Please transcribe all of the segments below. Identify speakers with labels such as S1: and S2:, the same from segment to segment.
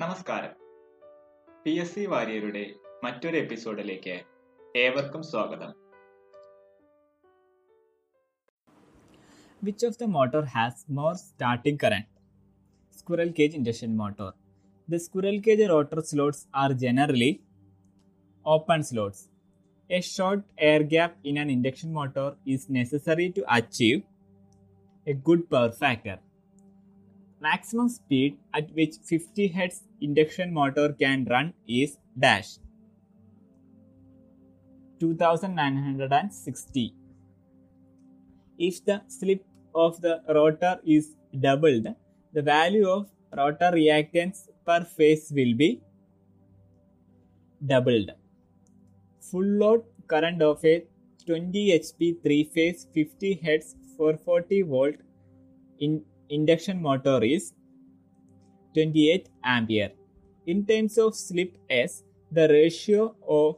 S1: നമസ്കാരം. P S C വാര്യരുടെ മറ്റൊരു എപ്പിസോഡിലേക്ക് ഏവർക്കും സ്വാഗതം.
S2: Which of the motor has more starting current squirrel cage induction motor the squirrel cage rotor slots are generally open slots a short air gap in an induction motor is necessary to achieve a good power factor Maximum speed at which 50 Hz induction motor can run is dash 2960. If the slip of the rotor is doubled, the value of rotor reactance per phase will be doubled. Full load current of a 20 HP 3 phase 50 Hz 440 volt in induction motor is 28 ampere. In terms of slip S, the ratio of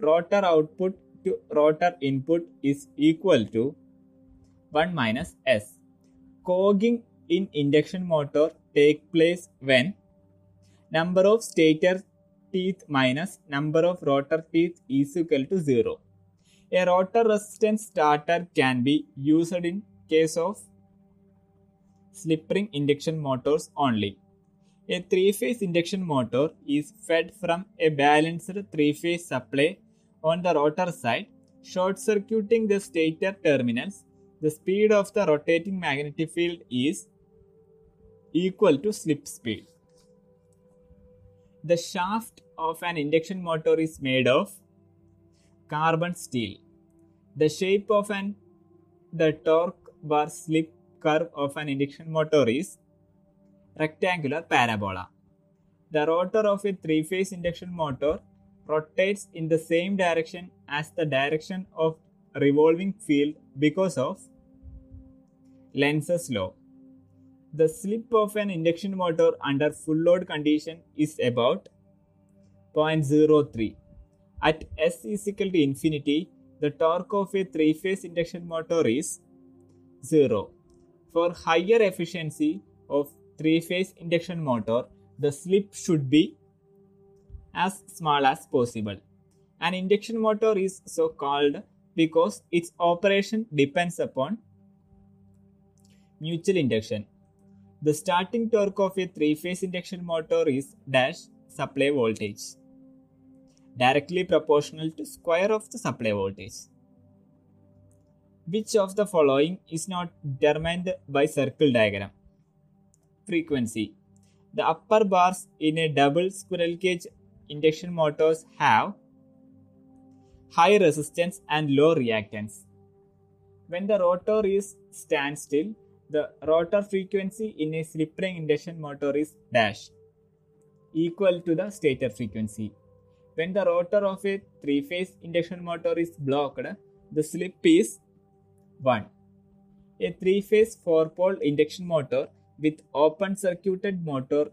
S2: rotor output to rotor input is equal to 1 minus S. Cogging in induction motor take place when number of stator teeth minus number of rotor teeth is equal to 0. A rotor resistance starter can be used in case of slip ring induction motors only. A three phase induction motor is fed from a balanced three phase supply on the rotor side, short circuiting the stator terminals. The speed of the rotating magnetic field is equal to slip speed. The shaft of an induction motor is made of carbon steel. The shape of an the torque bar slip curve of an induction motor is rectangular parabola. The rotor of a three phase induction motor rotates in the same direction as the direction of revolving field because of Lenz's law. The slip of an induction motor under full load condition is about 0.03. At S is equal to infinity, the torque of a three phase induction motor is 0. For higher efficiency of three phase induction motor, the slip should be as small as possible. An induction motor is so called because its operation depends upon mutual induction. The starting torque of a three phase induction motor is dash supply voltage directly proportional to square of the supply voltage. Which of the following is not determined by circle diagram? Frequency. The upper bars in a double squirrel cage induction motors have high resistance and low reactance. When the rotor is standstill, the rotor frequency in a slip ring induction motor is dash equal to the stator frequency. When the rotor of a three phase induction motor is blocked, the slip is 1. A three phase four pole induction motor with open circuited motor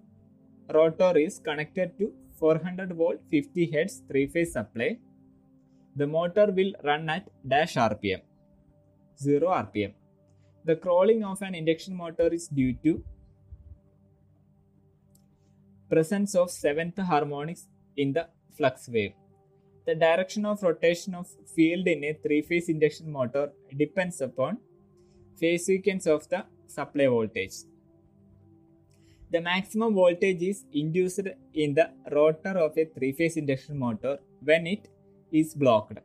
S2: rotor is connected to 400 volt 50 Hz three phase supply. The motor will run at dash RPM 0 RPM. The crawling of an induction motor is due to presence of seventh harmonics in the flux wave. The direction of rotation of field in a three-phase induction motor depends upon phase sequence of the supply voltage. The maximum voltage is induced in the rotor of a three-phase induction motor when it is blocked.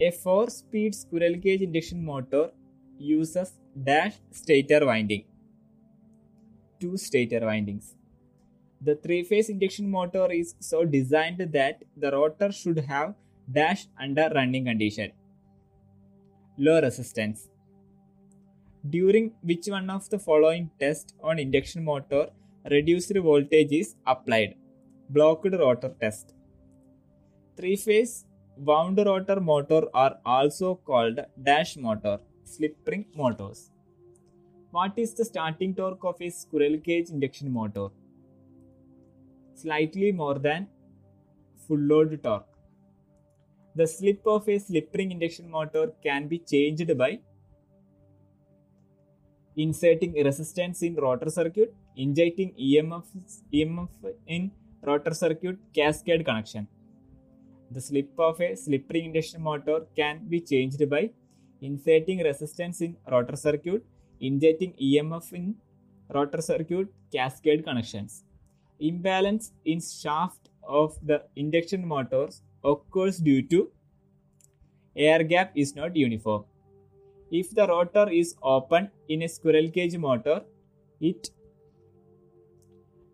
S2: A four-speed squirrel cage induction motor uses dash stator winding, two stator windings. The three phase induction motor is so designed that the rotor should have dash under running condition. Low resistance. During which one of the following test on induction motor reduced voltage is applied? Blocked rotor test. Three phase wound rotor motor are also called dash motor, slip ring motors. What is the starting torque of a squirrel cage induction motor? Slightly more than full load torque. The slip of a slip ring induction motor can be changed by inserting resistance in rotor circuit, injecting EMF, EMF in rotor circuit cascade connection. The slip of a slip ring induction motor can be changed by inserting resistance in rotor circuit, injecting EMF in rotor circuit cascade connections. Imbalance in shaft of the induction motors occurs due to air gap is not uniform. If the rotor is open in a squirrel cage motor, it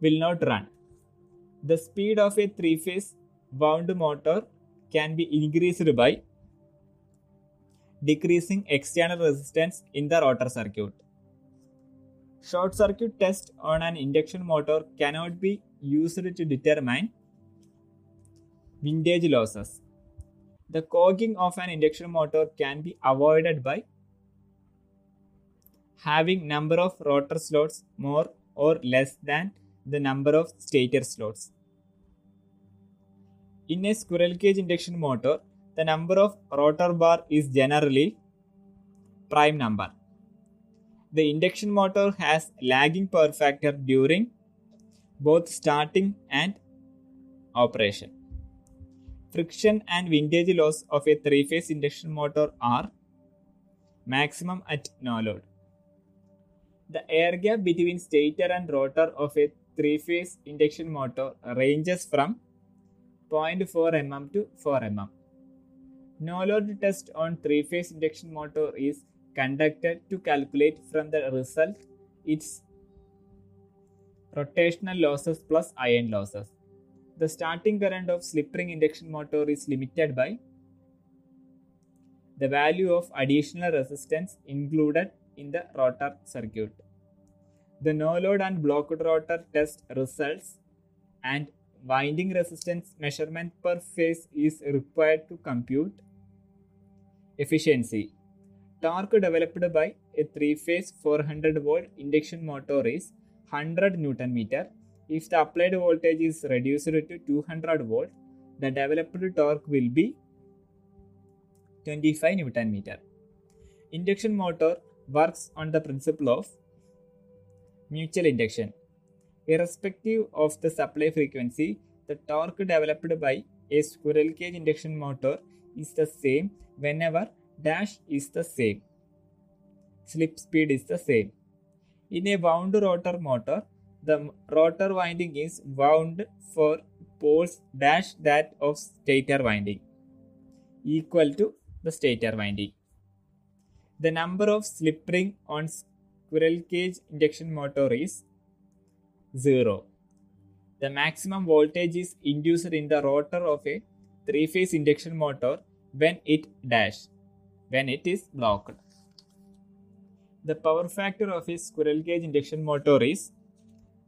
S2: will not run. The speed of a three phase wound motor can be increased by decreasing external resistance in the rotor circuit. Short circuit test on an induction motor cannot be used to determine windage losses. The cogging of an induction motor can be avoided by having number of rotor slots more or less than the number of stator slots. In a squirrel cage induction motor, the number of rotor bar is generally prime number. The induction motor has lagging power factor during both starting and operation. Friction and windage loss of a three phase induction motor are maximum at no load. The air gap between stator and rotor of a three phase induction motor ranges from 0.4 mm to 4 mm. No load test on three phase induction motor is conducted to calculate from the result its rotational losses plus iron losses. The starting current of slip ring induction motor is limited by the value of additional resistance included in the rotor circuit. The no load and blocked rotor test results and winding resistance measurement per phase is required to compute efficiency. Torque developed by a three phase 400 volt induction motor is 100 Newton meter. If the applied voltage is reduced to 200 volt, the developed torque will be 25 Newton meter. Induction motor works on the principle of mutual induction. Irrespective of the supply frequency, the torque developed by a squirrel cage induction motor is the same whenever dash is the same. Slip speed is the same. In a wound rotor motor, the rotor winding is wound for poles dash that of stator winding equal to the stator winding. The number of slip ring on squirrel cage induction motor is 0. The maximum voltage is induced in the rotor of a three phase induction motor when it dash when it is blocked. The power factor of a squirrel cage induction motor is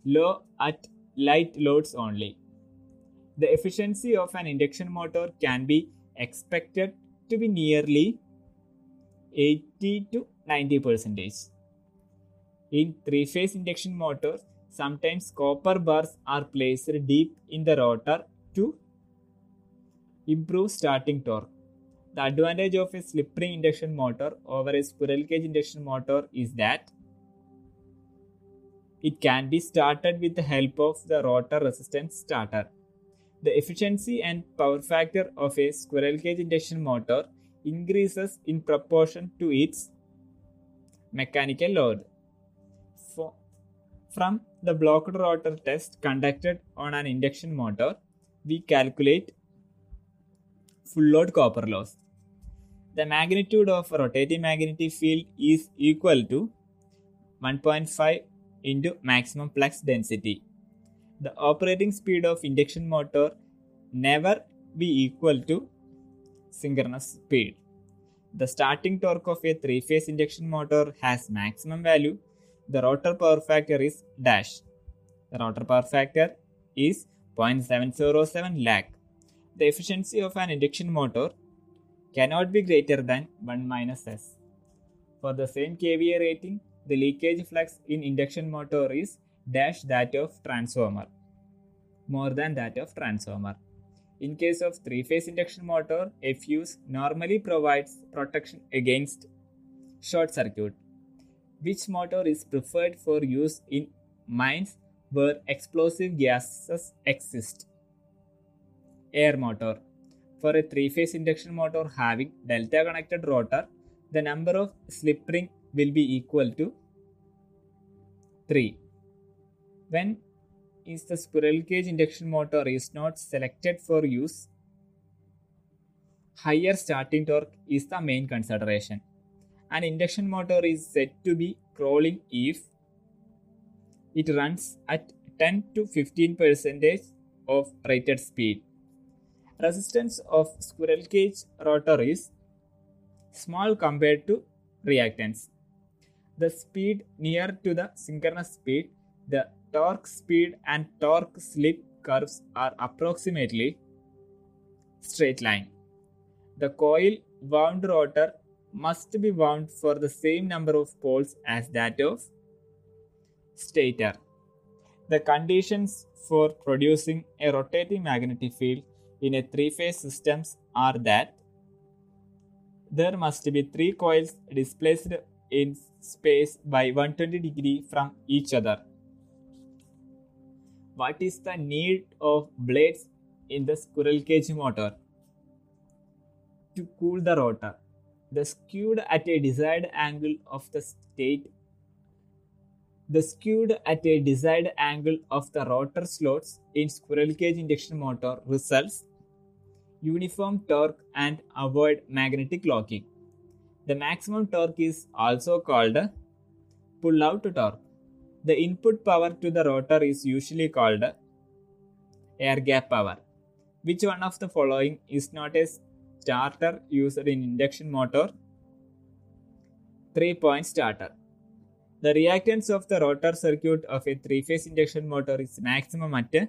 S2: low at light loads only. The efficiency of an induction motor can be expected to be nearly 80 to 90 percentage. In three phase induction motors, sometimes copper bars are placed deep in the rotor to improve starting torque. The advantage of a slip ring induction motor over a squirrel cage induction motor is that it can be started with the help of the rotor resistance starter. The efficiency and power factor of a squirrel cage induction motor increases in proportion to its mechanical load. For, from the blocked rotor test conducted on an induction motor, we calculate full load copper loss. The magnitude of rotating magnetic field is equal to 1.5 into maximum flux density. The operating speed of induction motor never be equal to synchronous speed. The starting torque of a three phase induction motor has maximum value. The rotor power factor is dash. The rotor power factor is 0.707 lakh. The efficiency of an induction motor cannot be greater than 1 minus S. For the same kVA rating, the leakage flux in induction motor is dash that of transformer more than that of transformer. In case of three-phase induction motor, a fuse normally provides protection against short circuit. Which motor is preferred for use in mines where explosive gases exist? Air motor. For a three phase induction motor having delta connected rotor, the number of slip ring will be equal to 3. When is the squirrel cage induction motor is not selected for use, higher starting torque is the main consideration. An induction motor is said to be crawling if it runs at 10 to 15 percentage of rated speed. Resistance of squirrel cage rotor is small compared to reactance. The speed near to the synchronous speed, the torque speed and torque slip curves are approximately straight line. The coil wound rotor must be wound for the same number of poles as that of stator. The conditions for producing a rotating magnetic field in a three phase systems are that there must be three coils displaced in space by 120 degree from each other. What is the need of blades in the squirrel cage motor? To cool the rotor. The skewed at a desired angle of the state the skewed at a desired angle of the rotor slots in squirrel cage induction motor results uniform torque and avoid magnetic locking. The maximum torque is also called pull out torque. The input power to the rotor is usually called air gap power. Which one of the following is not a starter used in induction motor? 3 point starter. The reactance of the rotor circuit of a three phase induction motor is maximum at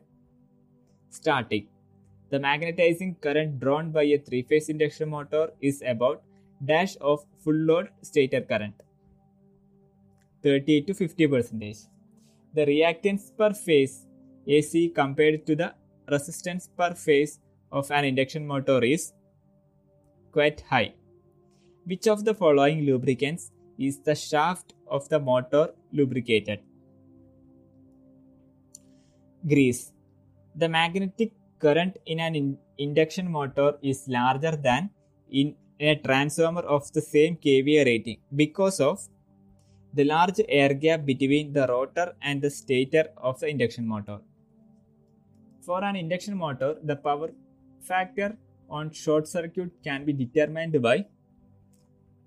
S2: starting. The magnetizing current drawn by a three phase induction motor is about dash of full load stator current 30 to 50 percentage. The reactance per phase AC compared to the resistance per phase of an induction motor is quite high. Which of the following lubricants is the shaft of the motor lubricated? Grease. The magnetic current in an in- induction motor is larger than in a transformer of the same kVA rating because of the large air gap between the rotor and the stator of the induction motor. For an induction motor, the power factor on short circuit can be determined by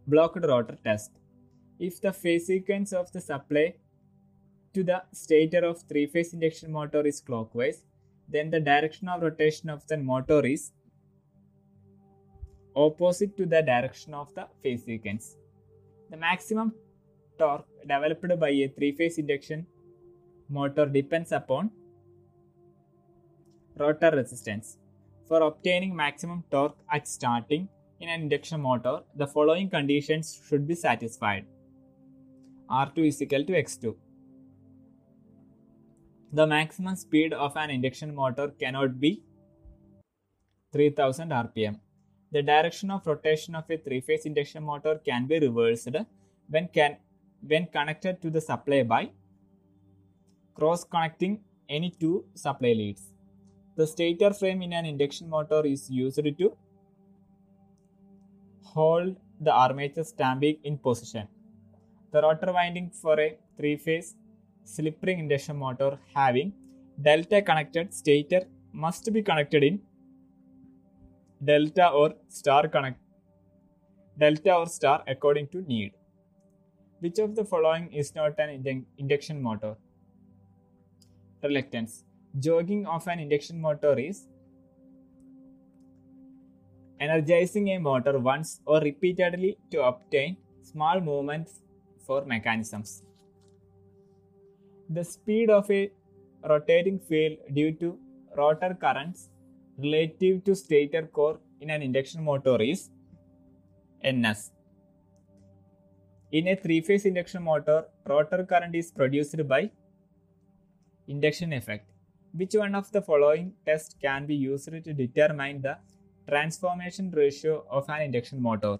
S2: blocked rotor test. If the phase sequence of the supply to the stator of three phase induction motor is clockwise, then the direction of rotation of the motor is opposite to the direction of the phase sequence. The maximum torque developed by a three phase induction motor depends upon rotor resistance. For obtaining maximum torque at starting in an induction motor, the following conditions should be satisfied. R2 is equal to X2. The maximum speed of an induction motor cannot be 3000 rpm. The direction of rotation of a three-phase induction motor can be reversed when can when connected to the supply by cross connecting any two supply leads. The stator frame in an induction motor is used to hold the armature stamping in position. The rotor winding for a three-phase slip ring induction motor having delta connected stator must be connected in delta or star connect delta or star according to need. Which of the following is not an induction motor? Reluctance. Jogging of an induction motor is energizing a motor once or repeatedly to obtain small movement mechanisms. The speed of a rotating field due to rotor currents relative to stator core in an induction motor is ns. In a three phase induction motor, rotor current is produced by induction effect. Which one of the following tests can be used to determine the transformation ratio of an induction motor?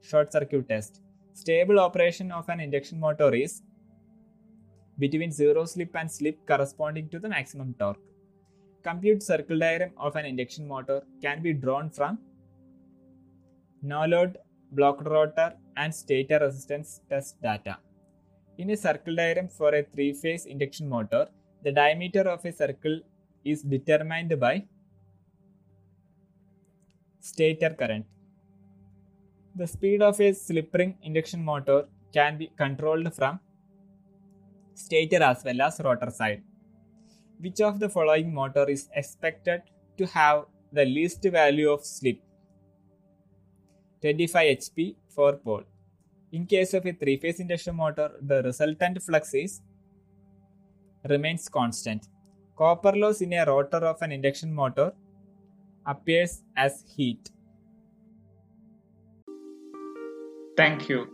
S2: Short circuit test. Stable operation of an induction motor is between zero slip and slip corresponding to the maximum torque. Compute circle diagram of an induction motor can be drawn from no load, blocked rotor, and stator resistance test data. In a circle diagram for a three phase induction motor, the diameter of a circle is determined by stator current. The speed of a slip ring induction motor can be controlled from stator as well as rotor side. Which of the following motor is expected to have the least value of slip? 25 HP four pole. In case of a three phase induction motor, the resultant flux is remains constant. Copper loss in a rotor of an induction motor appears as heat.
S1: Thank you.